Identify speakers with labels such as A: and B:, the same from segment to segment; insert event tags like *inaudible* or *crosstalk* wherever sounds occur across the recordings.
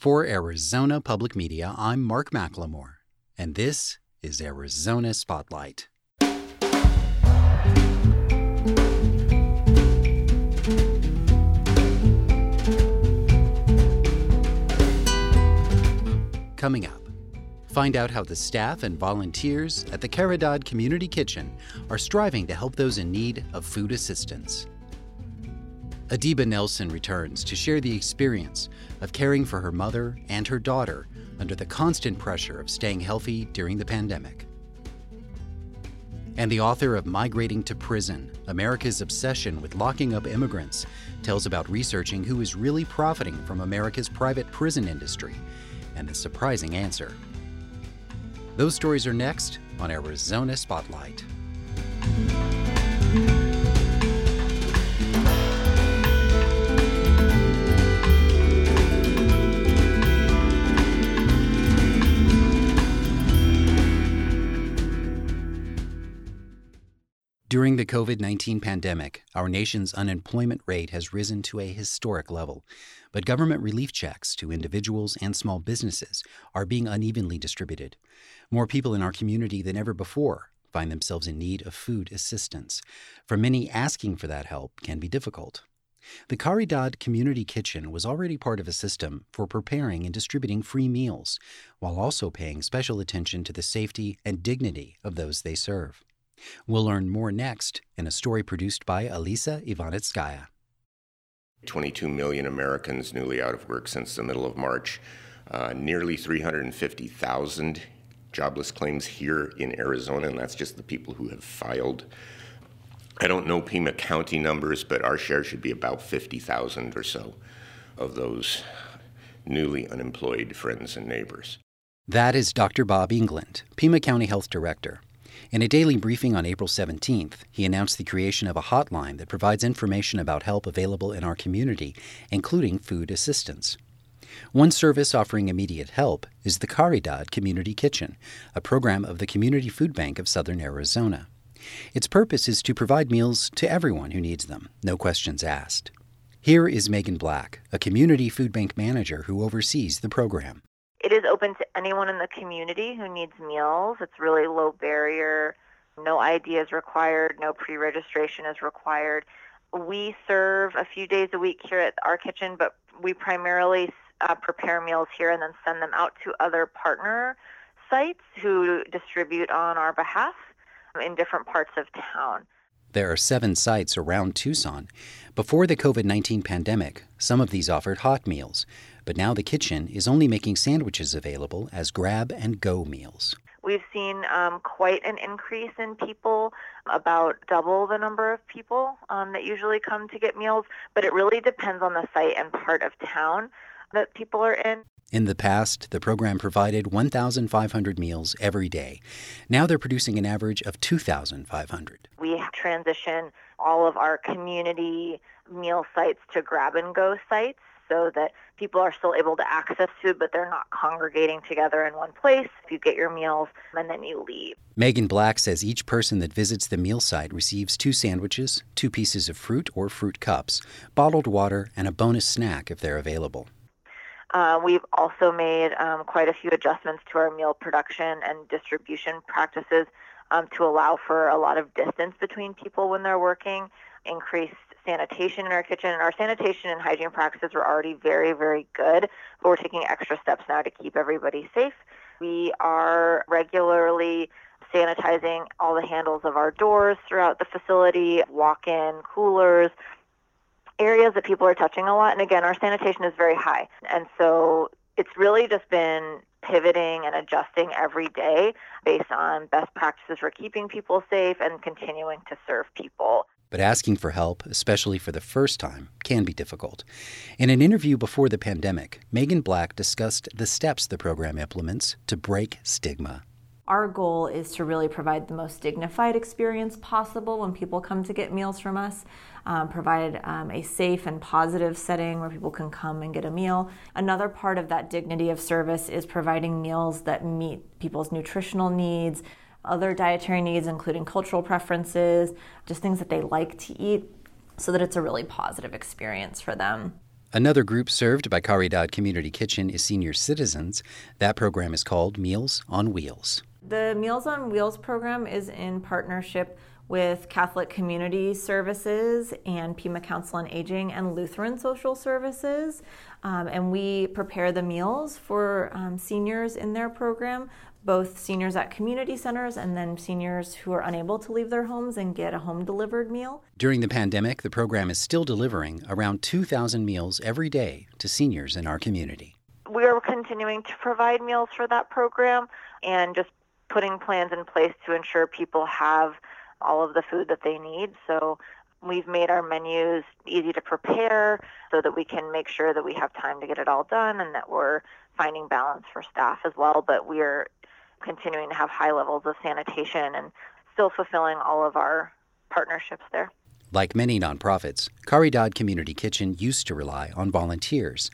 A: For Arizona Public Media, I'm Mark McLemore, and this is Arizona Spotlight. Coming up, find out how the staff and volunteers at the Caridad Community Kitchen are striving to help those in need of food assistance. Adiba Nelson returns to share the experience of caring for her mother and her daughter under the constant pressure of staying healthy during the pandemic. And the author of Migrating to Prison America's Obsession with Locking Up Immigrants tells about researching who is really profiting from America's private prison industry and the surprising answer. Those stories are next on Arizona Spotlight. During the COVID 19 pandemic, our nation's unemployment rate has risen to a historic level, but government relief checks to individuals and small businesses are being unevenly distributed. More people in our community than ever before find themselves in need of food assistance. For many, asking for that help can be difficult. The Caridad Community Kitchen was already part of a system for preparing and distributing free meals, while also paying special attention to the safety and dignity of those they serve. We'll learn more next in a story produced by Alisa Ivanitskaya.
B: 22 million Americans newly out of work since the middle of March, uh, nearly 350,000 jobless claims here in Arizona, and that's just the people who have filed. I don't know Pima County numbers, but our share should be about 50,000 or so of those newly unemployed friends and neighbors.
A: That is Dr. Bob England, Pima County Health Director. In a daily briefing on April 17th, he announced the creation of a hotline that provides information about help available in our community, including food assistance. One service offering immediate help is the Caridad Community Kitchen, a program of the Community Food Bank of Southern Arizona. Its purpose is to provide meals to everyone who needs them, no questions asked. Here is Megan Black, a community food bank manager who oversees the program.
C: It is open to anyone in the community who needs meals. It's really low barrier. No ID is required. No pre-registration is required. We serve a few days a week here at our kitchen, but we primarily uh, prepare meals here and then send them out to other partner sites who distribute on our behalf in different parts of town.
A: There are seven sites around Tucson. Before the COVID 19 pandemic, some of these offered hot meals, but now the kitchen is only making sandwiches available as grab and go meals.
C: We've seen um, quite an increase in people, about double the number of people um, that usually come to get meals, but it really depends on the site and part of town that people are in.
A: In the past, the program provided 1,500 meals every day. Now they're producing an average of 2,500.
C: We transition all of our community meal sites to grab and go sites so that people are still able to access food, but they're not congregating together in one place. You get your meals and then you leave.
A: Megan Black says each person that visits the meal site receives two sandwiches, two pieces of fruit or fruit cups, bottled water, and a bonus snack if they're available.
C: Uh, we've also made um, quite a few adjustments to our meal production and distribution practices um, to allow for a lot of distance between people when they're working, increased sanitation in our kitchen. And our sanitation and hygiene practices were already very, very good, but we're taking extra steps now to keep everybody safe. We are regularly sanitizing all the handles of our doors throughout the facility, walk in coolers, areas that people are touching a lot. And again, our sanitation is very high. And so it's really just been pivoting and adjusting every day based on best practices for keeping people safe and continuing to serve people.
A: But asking for help, especially for the first time, can be difficult. In an interview before the pandemic, Megan Black discussed the steps the program implements to break stigma.
D: Our goal is to really provide the most dignified experience possible when people come to get meals from us, um, provide um, a safe and positive setting where people can come and get a meal. Another part of that dignity of service is providing meals that meet people's nutritional needs, other dietary needs, including cultural preferences, just things that they like to eat, so that it's a really positive experience for them.
A: Another group served by Caridad Community Kitchen is senior citizens. That program is called Meals on Wheels.
D: The Meals on Wheels program is in partnership with Catholic Community Services and Pima Council on Aging and Lutheran Social Services. Um, and we prepare the meals for um, seniors in their program, both seniors at community centers and then seniors who are unable to leave their homes and get a home delivered meal.
A: During the pandemic, the program is still delivering around 2,000 meals every day to seniors in our community.
C: We are continuing to provide meals for that program and just putting plans in place to ensure people have all of the food that they need. So we've made our menus easy to prepare so that we can make sure that we have time to get it all done and that we're finding balance for staff as well. But we're continuing to have high levels of sanitation and still fulfilling all of our partnerships there.
A: Like many nonprofits, Caridad Community Kitchen used to rely on volunteers.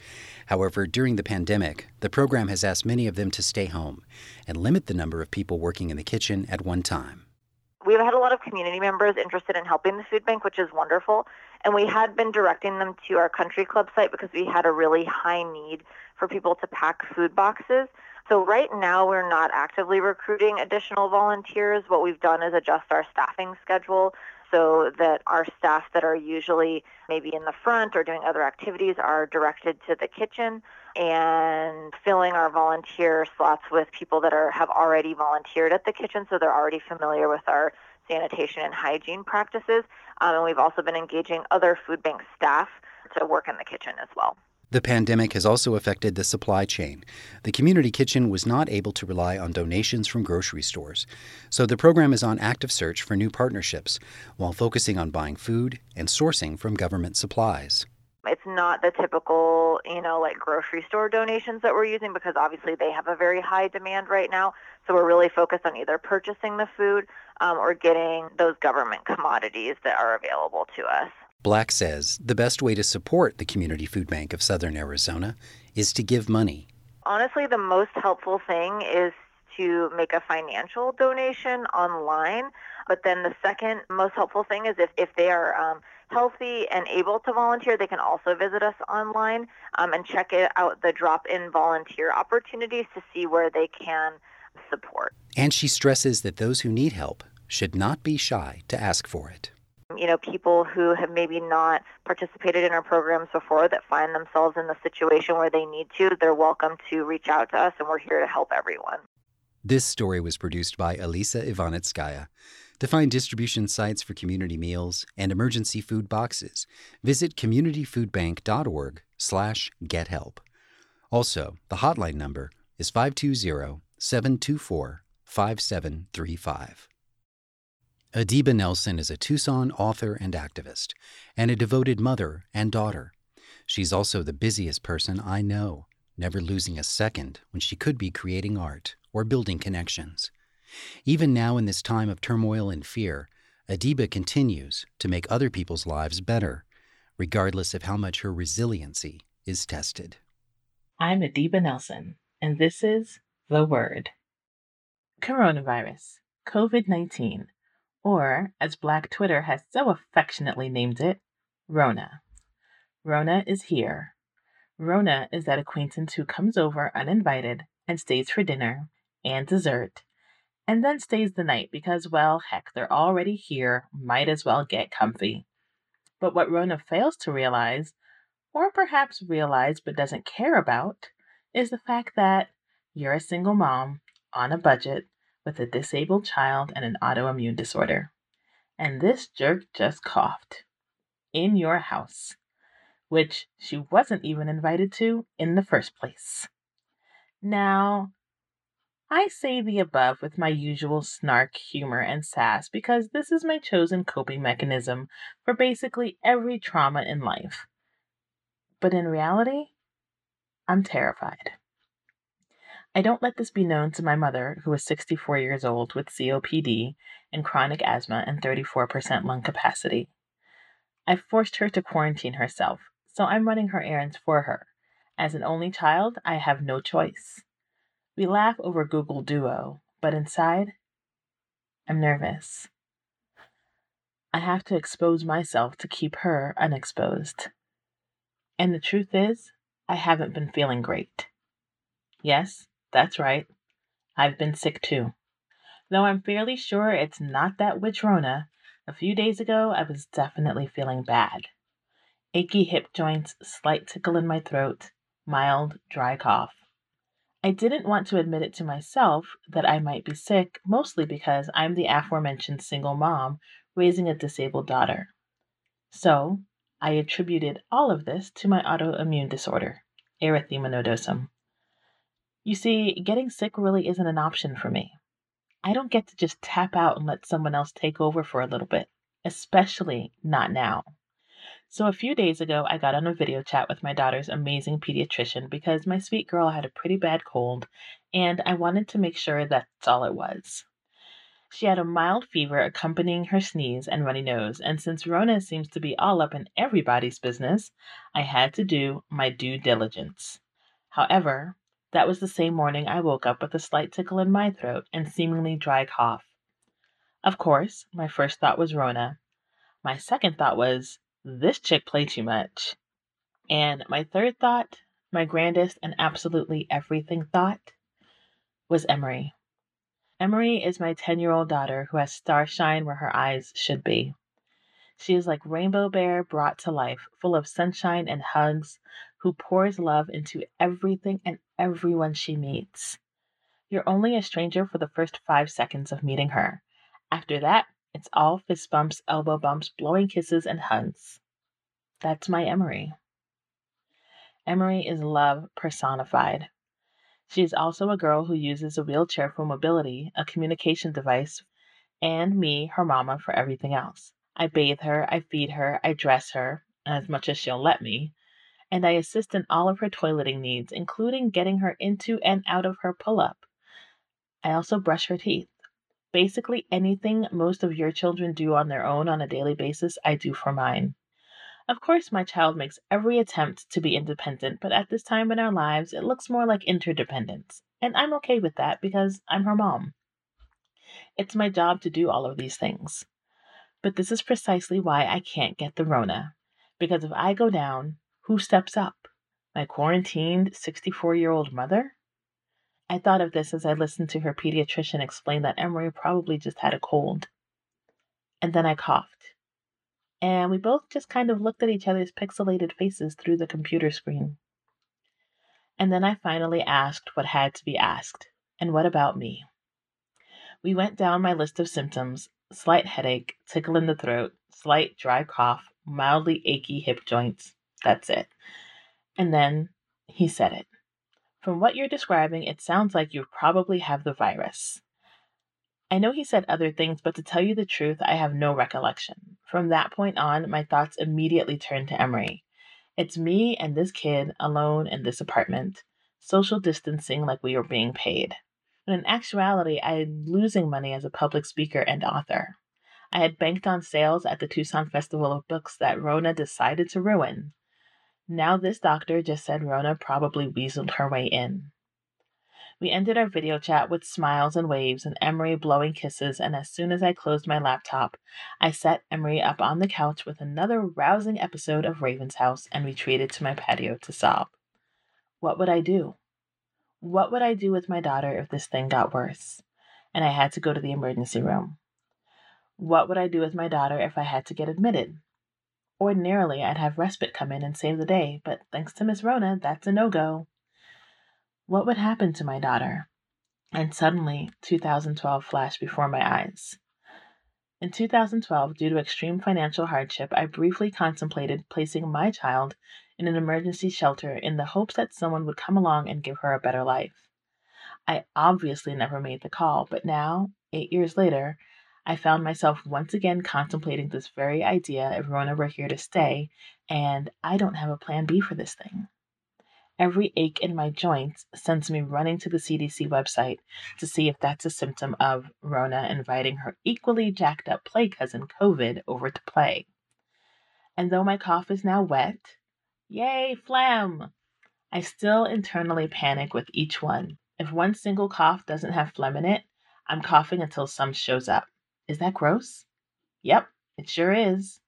A: However, during the pandemic, the program has asked many of them to stay home and limit the number of people working in the kitchen at one time.
C: We've had a lot of community members interested in helping the food bank, which is wonderful. And we had been directing them to our country club site because we had a really high need for people to pack food boxes. So right now we're not actively recruiting additional volunteers. What we've done is adjust our staffing schedule so that our staff that are usually maybe in the front or doing other activities are directed to the kitchen and filling our volunteer slots with people that are have already volunteered at the kitchen so they're already familiar with our sanitation and hygiene practices. Um, and we've also been engaging other food bank staff to work in the kitchen as well
A: the pandemic has also affected the supply chain. The community kitchen was not able to rely on donations from grocery stores, so the program is on active search for new partnerships while focusing on buying food and sourcing from government supplies.
C: It's not the typical, you know, like grocery store donations that we're using because obviously they have a very high demand right now. So we're really focused on either purchasing the food um, or getting those government commodities that are available to us.
A: Black says the best way to support the Community Food Bank of Southern Arizona is to give money.
C: Honestly, the most helpful thing is to make a financial donation online. But then the second most helpful thing is if, if they are um, healthy and able to volunteer, they can also visit us online um, and check it out the drop in volunteer opportunities to see where they can support.
A: And she stresses that those who need help should not be shy to ask for it
C: you know, people who have maybe not participated in our programs before that find themselves in the situation where they need to, they're welcome to reach out to us, and we're here to help everyone.
A: This story was produced by Elisa Ivanitskaya. To find distribution sites for community meals and emergency food boxes, visit communityfoodbank.org slash gethelp. Also, the hotline number is 520 724 5735. Adiba Nelson is a Tucson author and activist, and a devoted mother and daughter. She's also the busiest person I know, never losing a second when she could be creating art or building connections. Even now, in this time of turmoil and fear, Adiba continues to make other people's lives better, regardless of how much her resiliency is tested.
E: I'm Adiba Nelson, and this is The Word. Coronavirus, COVID 19 or as Black Twitter has so affectionately named it, Rona. Rona is here. Rona is that acquaintance who comes over uninvited and stays for dinner and dessert, and then stays the night because, well, heck, they're already here, might as well get comfy. But what Rona fails to realize, or perhaps realize but doesn't care about, is the fact that you're a single mom on a budget with a disabled child and an autoimmune disorder. And this jerk just coughed in your house, which she wasn't even invited to in the first place. Now, I say the above with my usual snark, humor, and sass because this is my chosen coping mechanism for basically every trauma in life. But in reality, I'm terrified. I don't let this be known to my mother, who is 64 years old with COPD and chronic asthma and 34% lung capacity. I've forced her to quarantine herself, so I'm running her errands for her. As an only child, I have no choice. We laugh over Google Duo, but inside, I'm nervous. I have to expose myself to keep her unexposed. And the truth is, I haven't been feeling great. Yes, that's right. I've been sick too. Though I'm fairly sure it's not that witch Rona, a few days ago I was definitely feeling bad. Achy hip joints, slight tickle in my throat, mild, dry cough. I didn't want to admit it to myself that I might be sick, mostly because I'm the aforementioned single mom raising a disabled daughter. So, I attributed all of this to my autoimmune disorder, erythema nodosum. You see, getting sick really isn't an option for me. I don't get to just tap out and let someone else take over for a little bit, especially not now. So, a few days ago, I got on a video chat with my daughter's amazing pediatrician because my sweet girl had a pretty bad cold, and I wanted to make sure that's all it was. She had a mild fever accompanying her sneeze and runny nose, and since Rona seems to be all up in everybody's business, I had to do my due diligence. However, that was the same morning I woke up with a slight tickle in my throat and seemingly dry cough. Of course, my first thought was Rona. My second thought was, this chick play too much. And my third thought, my grandest and absolutely everything thought, was Emery. Emery is my 10 year old daughter who has starshine where her eyes should be. She is like Rainbow Bear brought to life, full of sunshine and hugs, who pours love into everything and everyone she meets. You're only a stranger for the first five seconds of meeting her. After that, it's all fist bumps, elbow bumps, blowing kisses, and hugs. That's my Emery. Emery is love personified. She is also a girl who uses a wheelchair for mobility, a communication device, and me, her mama, for everything else. I bathe her, I feed her, I dress her, as much as she'll let me, and I assist in all of her toileting needs, including getting her into and out of her pull up. I also brush her teeth. Basically, anything most of your children do on their own on a daily basis, I do for mine. Of course, my child makes every attempt to be independent, but at this time in our lives, it looks more like interdependence. And I'm okay with that because I'm her mom. It's my job to do all of these things. But this is precisely why I can't get the Rona. Because if I go down, who steps up? My quarantined 64 year old mother? I thought of this as I listened to her pediatrician explain that Emery probably just had a cold. And then I coughed. And we both just kind of looked at each other's pixelated faces through the computer screen. And then I finally asked what had to be asked. And what about me? We went down my list of symptoms slight headache, tickle in the throat, slight dry cough, mildly achy hip joints. That's it. And then he said it. From what you're describing, it sounds like you probably have the virus. I know he said other things, but to tell you the truth, I have no recollection. From that point on, my thoughts immediately turned to Emery. It's me and this kid alone in this apartment, social distancing like we were being paid. But in actuality, I'm losing money as a public speaker and author. I had banked on sales at the Tucson Festival of Books that Rona decided to ruin. Now this doctor just said Rona probably weaseled her way in. We ended our video chat with smiles and waves and Emery blowing kisses, and as soon as I closed my laptop, I set Emery up on the couch with another rousing episode of Raven's House and retreated to my patio to sob. What would I do? What would I do with my daughter if this thing got worse and I had to go to the emergency room? What would I do with my daughter if I had to get admitted? Ordinarily, I'd have respite come in and save the day, but thanks to Miss Rona, that's a no go. What would happen to my daughter? And suddenly, 2012 flashed before my eyes. In 2012, due to extreme financial hardship, I briefly contemplated placing my child in an emergency shelter in the hopes that someone would come along and give her a better life. I obviously never made the call, but now, eight years later, I found myself once again contemplating this very idea if Rona were here to stay, and I don't have a plan B for this thing. Every ache in my joints sends me running to the CDC website to see if that's a symptom of Rona inviting her equally jacked up play cousin COVID over to play. And though my cough is now wet, yay, phlegm! I still internally panic with each one. If one single cough doesn't have phlegm in it, I'm coughing until some shows up. Is that gross? Yep, it sure is.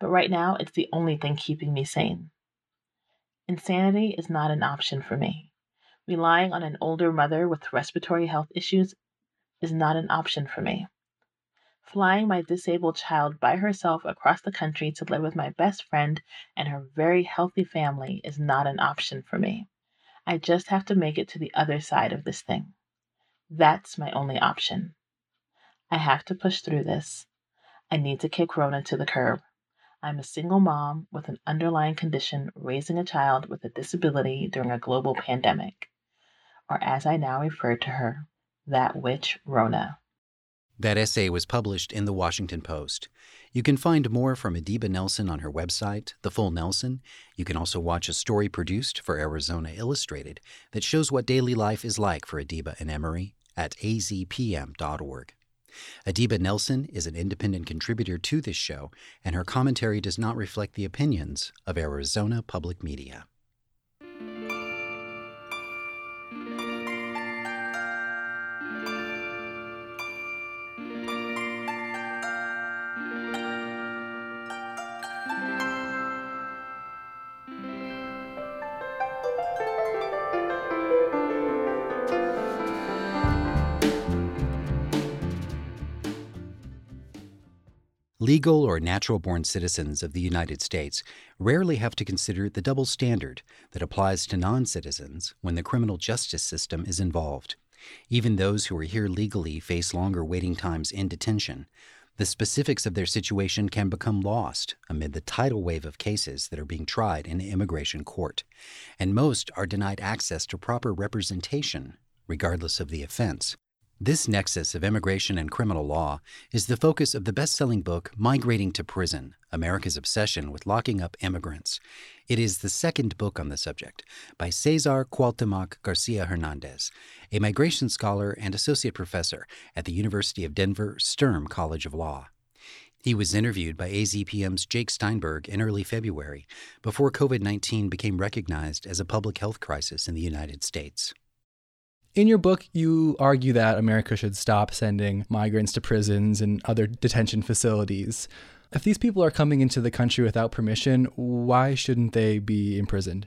E: But right now, it's the only thing keeping me sane. Insanity is not an option for me. Relying on an older mother with respiratory health issues is not an option for me. Flying my disabled child by herself across the country to live with my best friend and her very healthy family is not an option for me. I just have to make it to the other side of this thing. That's my only option. I have to push through this. I need to kick Rona to the curb. I'm a single mom with an underlying condition raising a child with a disability during a global pandemic, or as I now refer to her, that witch Rona.
A: That essay was published in the Washington Post. You can find more from Adiba Nelson on her website, The Full Nelson. You can also watch a story produced for Arizona Illustrated that shows what daily life is like for Adiba and Emory at azpm.org. Adiba Nelson is an independent contributor to this show, and her commentary does not reflect the opinions of Arizona Public Media. Legal or natural born citizens of the United States rarely have to consider the double standard that applies to non citizens when the criminal justice system is involved. Even those who are here legally face longer waiting times in detention. The specifics of their situation can become lost amid the tidal wave of cases that are being tried in immigration court, and most are denied access to proper representation, regardless of the offense. This nexus of immigration and criminal law is the focus of the best selling book Migrating to Prison America's Obsession with Locking Up Immigrants. It is the second book on the subject by Cesar Cuauhtemoc Garcia Hernandez, a migration scholar and associate professor at the University of Denver Sturm College of Law. He was interviewed by AZPM's Jake Steinberg in early February before COVID 19 became recognized as a public health crisis in the United States.
F: In your book, you argue that America should stop sending migrants to prisons and other detention facilities. If these people are coming into the country without permission, why shouldn't they be imprisoned?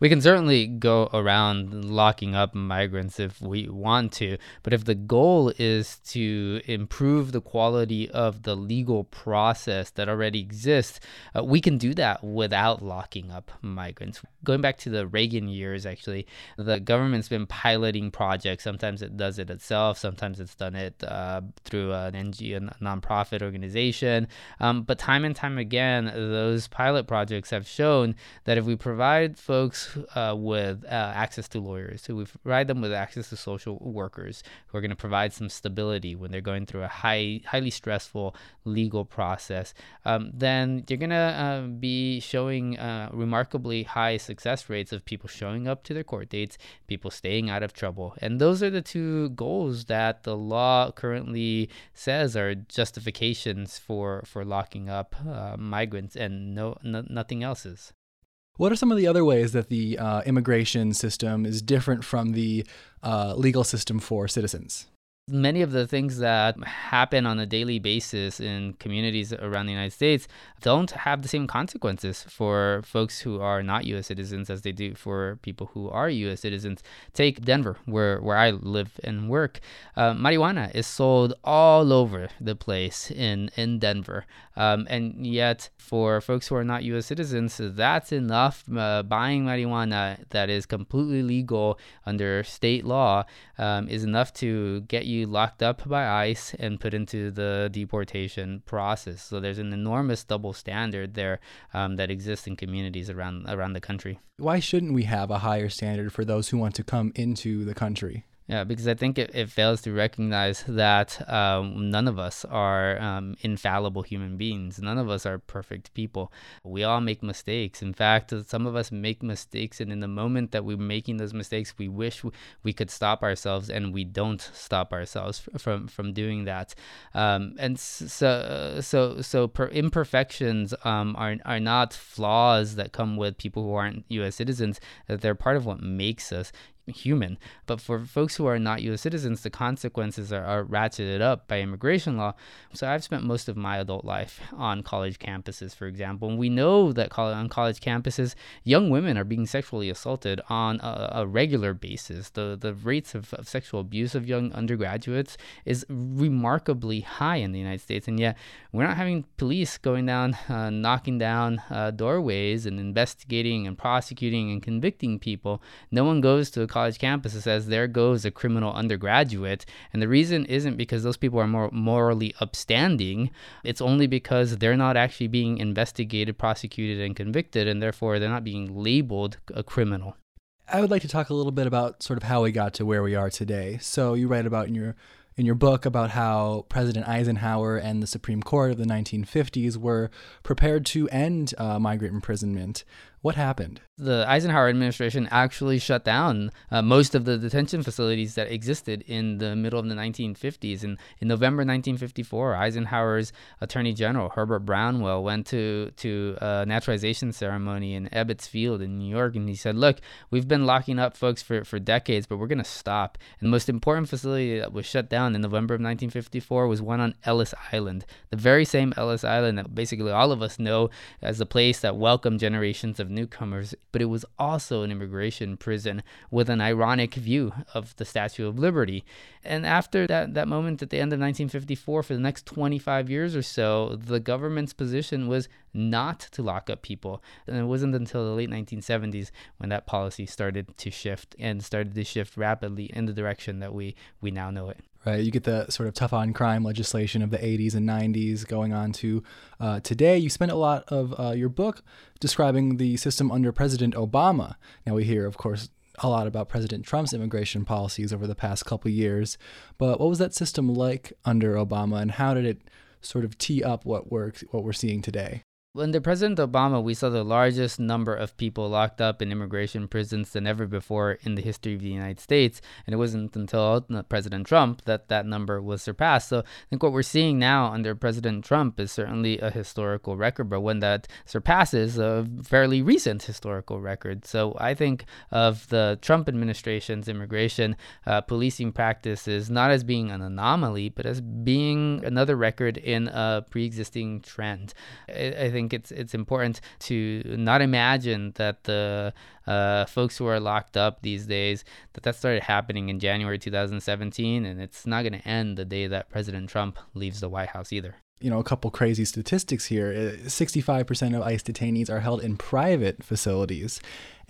G: We can certainly go around locking up migrants if we want to, but if the goal is to improve the quality of the legal process that already exists, uh, we can do that without locking up migrants. Going back to the Reagan years, actually, the government's been piloting projects. Sometimes it does it itself, sometimes it's done it uh, through an NGO, a nonprofit organization. Um, but time and time again, those pilot projects have shown that if we provide folks uh, with uh, access to lawyers, who we provide them with access to social workers who are going to provide some stability when they're going through a high, highly stressful legal process, um, then you're going to uh, be showing uh, remarkably high success rates of people showing up to their court dates, people staying out of trouble. And those are the two goals that the law currently says are justifications for, for locking up uh, migrants and no, no nothing else is.
F: What are some of the other ways that the uh, immigration system is different from the uh, legal system for citizens?
G: Many of the things that happen on a daily basis in communities around the United States don't have the same consequences for folks who are not U.S. citizens as they do for people who are U.S. citizens. Take Denver, where, where I live and work. Uh, marijuana is sold all over the place in, in Denver. Um, and yet, for folks who are not U.S. citizens, that's enough. Uh, buying marijuana that is completely legal under state law um, is enough to get you locked up by ICE and put into the deportation process. So there's an enormous double standard there um, that exists in communities around around the country.
F: Why shouldn't we have a higher standard for those who want to come into the country?
G: Yeah, because I think it, it fails to recognize that um, none of us are um, infallible human beings. None of us are perfect people. We all make mistakes. In fact, some of us make mistakes, and in the moment that we're making those mistakes, we wish we could stop ourselves, and we don't stop ourselves from from doing that. Um, and so, so, so per imperfections um, are are not flaws that come with people who aren't U.S. citizens. That they're part of what makes us human. But for folks who are not U.S. citizens, the consequences are, are ratcheted up by immigration law. So I've spent most of my adult life on college campuses, for example, and we know that on college campuses, young women are being sexually assaulted on a, a regular basis. The the rates of, of sexual abuse of young undergraduates is remarkably high in the United States, and yet we're not having police going down, uh, knocking down uh, doorways and investigating and prosecuting and convicting people. No one goes to a college campus and says, "There goes a criminal undergraduate," and the reason isn't because those people are more morally upstanding. It's only because they're not actually being investigated, prosecuted, and convicted, and therefore they're not being labeled a criminal.
F: I would like to talk a little bit about sort of how we got to where we are today. So you write about in your in your book about how President Eisenhower and the Supreme Court of the 1950s were prepared to end uh, migrant imprisonment. What happened?
G: The Eisenhower administration actually shut down uh, most of the detention facilities that existed in the middle of the 1950s. And in November 1954, Eisenhower's Attorney General Herbert Brownell went to to a naturalization ceremony in Ebbets Field in New York, and he said, "Look, we've been locking up folks for, for decades, but we're going to stop." And the most important facility that was shut down in November of 1954 was one on Ellis Island, the very same Ellis Island that basically all of us know as the place that welcomed generations of newcomers, but it was also an immigration prison with an ironic view of the Statue of Liberty. And after that, that moment at the end of 1954, for the next 25 years or so, the government's position was not to lock up people. And it wasn't until the late 1970s when that policy started to shift and started to shift rapidly in the direction that we, we now know it
F: right? You get the sort of tough on crime legislation of the 80s and 90s going on to uh, today. You spent a lot of uh, your book describing the system under President Obama. Now, we hear, of course, a lot about President Trump's immigration policies over the past couple years, but what was that system like under Obama, and how did it sort of tee up what we're what we're seeing today?
G: Under President Obama, we saw the largest number of people locked up in immigration prisons than ever before in the history of the United States. And it wasn't until President Trump that that number was surpassed. So I think what we're seeing now under President Trump is certainly a historical record, but one that surpasses a fairly recent historical record. So I think of the Trump administration's immigration uh, policing practices not as being an anomaly, but as being another record in a pre existing trend. I, I think think it's it's important to not imagine that the uh, folks who are locked up these days that that started happening in January 2017, and it's not going to end the day that President Trump leaves the White House either
F: you know, a couple crazy statistics here. 65% of ICE detainees are held in private facilities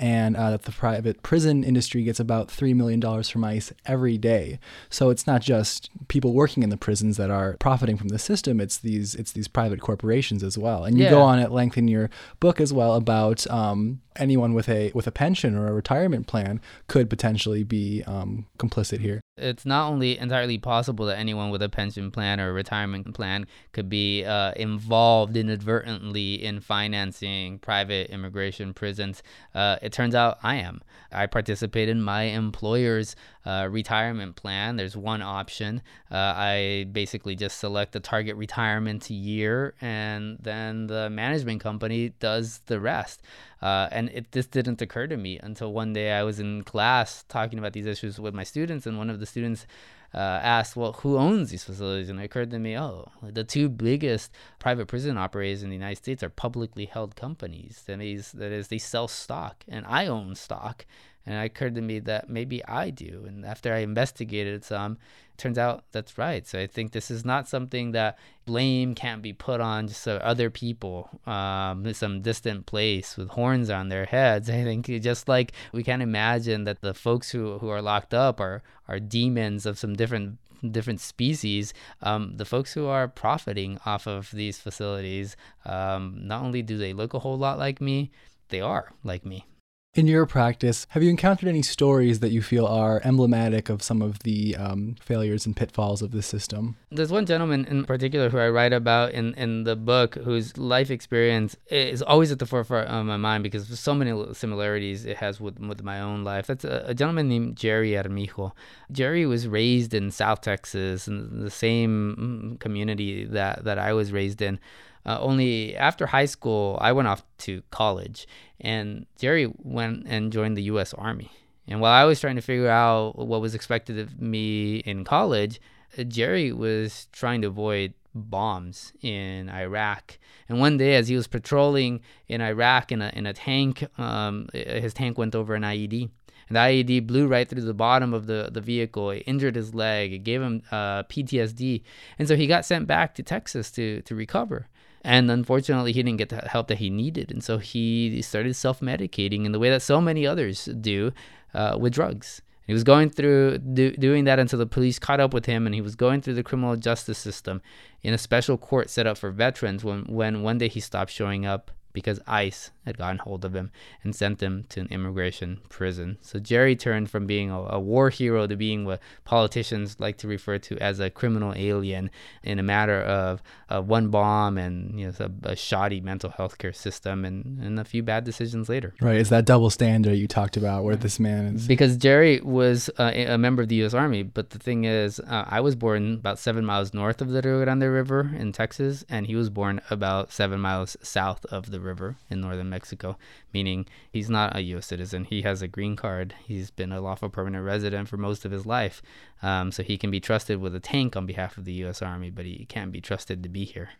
F: and uh, that the private prison industry gets about $3 million from ICE every day. So it's not just people working in the prisons that are profiting from the system, it's these, it's these private corporations as well. And you yeah. go on at length in your book as well about um, anyone with a, with a pension or a retirement plan could potentially be um, complicit here.
G: It's not only entirely possible that anyone with a pension plan or a retirement plan could be uh, involved inadvertently in financing private immigration prisons. Uh, it turns out I am. I participate in my employer's uh, retirement plan. There's one option. Uh, I basically just select the target retirement year, and then the management company does the rest. Uh, and it, this didn't occur to me until one day I was in class talking about these issues with my students, and one of the students uh, asked, well, who owns these facilities? And it occurred to me, oh, the two biggest private prison operators in the United States are publicly held companies. That is, that is, they sell stock, and I own stock. And it occurred to me that maybe I do. And after I investigated some, it turns out that's right. So I think this is not something that blame can't be put on just other people, um, some distant place with horns on their heads. *laughs* I think just like we can't imagine that the folks who, who are locked up are, are demons of some different different species, um, the folks who are profiting off of these facilities, um, not only do they look a whole lot like me, they are like me.
F: In your practice, have you encountered any stories that you feel are emblematic of some of the um, failures and pitfalls of the system?
G: There's one gentleman in particular who I write about in, in the book whose life experience is always at the forefront of my mind because there's so many similarities it has with, with my own life. That's a, a gentleman named Jerry Armijo. Jerry was raised in South Texas in the same mm, community that, that I was raised in. Uh, only after high school, I went off to college, and Jerry went and joined the U.S. Army. And while I was trying to figure out what was expected of me in college, Jerry was trying to avoid bombs in Iraq. And one day, as he was patrolling in Iraq in a, in a tank, um, his tank went over an IED. And the IED blew right through the bottom of the, the vehicle. It injured his leg. It gave him uh, PTSD. And so he got sent back to Texas to, to recover. And unfortunately, he didn't get the help that he needed. And so he started self medicating in the way that so many others do uh, with drugs. He was going through do, doing that until the police caught up with him, and he was going through the criminal justice system in a special court set up for veterans. When when one day he stopped showing up because ICE had gotten hold of him and sent him to an immigration prison. So Jerry turned from being a, a, war hero to being what politicians like to refer to as a criminal alien in a matter of uh, one bomb and you know, a, a, shoddy mental health care system and, and a few bad decisions later.
F: Right. It's that double standard you talked about where this man is.
G: Because Jerry was uh, a member of the U.S. Army, but the thing is, uh, I was born about seven miles north of the Rio Grande River in Texas, and he was born about seven miles south of the river in northern Mexico, meaning he's not a U.S. citizen. He has a green card. He's been a lawful permanent resident for most of his life. Um, so he can be trusted with a tank on behalf of the U.S. Army, but he can't be trusted to be here.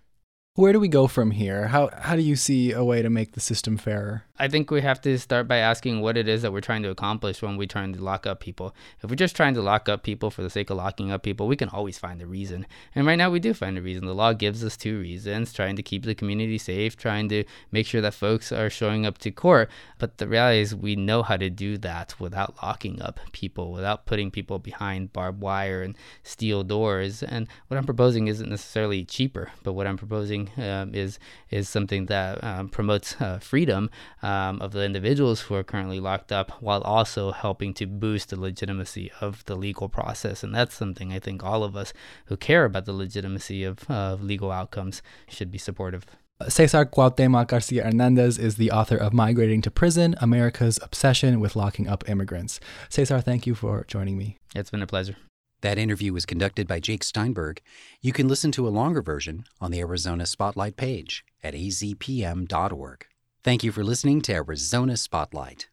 F: Where do we go from here? How, how do you see a way to make the system fairer?
G: I think we have to start by asking what it is that we're trying to accomplish when we're trying to lock up people. If we're just trying to lock up people for the sake of locking up people, we can always find a reason. And right now we do find a reason. The law gives us two reasons trying to keep the community safe, trying to make sure that folks are showing up to court. But the reality is, we know how to do that without locking up people, without putting people behind barbed wire and steel doors. And what I'm proposing isn't necessarily cheaper, but what I'm proposing um, is, is something that um, promotes uh, freedom um, of the individuals who are currently locked up while also helping to boost the legitimacy of the legal process. And that's something I think all of us who care about the legitimacy of uh, legal outcomes should be supportive.
F: Cesar Cuauhtemoc Garcia Hernandez is the author of Migrating to Prison America's Obsession with Locking Up Immigrants. Cesar, thank you for joining me.
G: It's been a pleasure.
A: That interview was conducted by Jake Steinberg. You can listen to a longer version on the Arizona Spotlight page at azpm.org. Thank you for listening to Arizona Spotlight.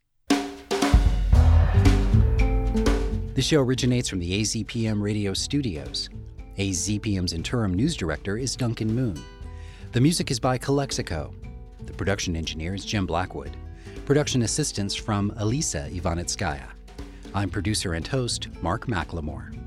A: The show originates from the AZPM radio studios. AZPM's interim news director is Duncan Moon. The music is by Calexico. The production engineer is Jim Blackwood. Production assistance from Elisa Ivanitskaya. I'm producer and host Mark McLemore.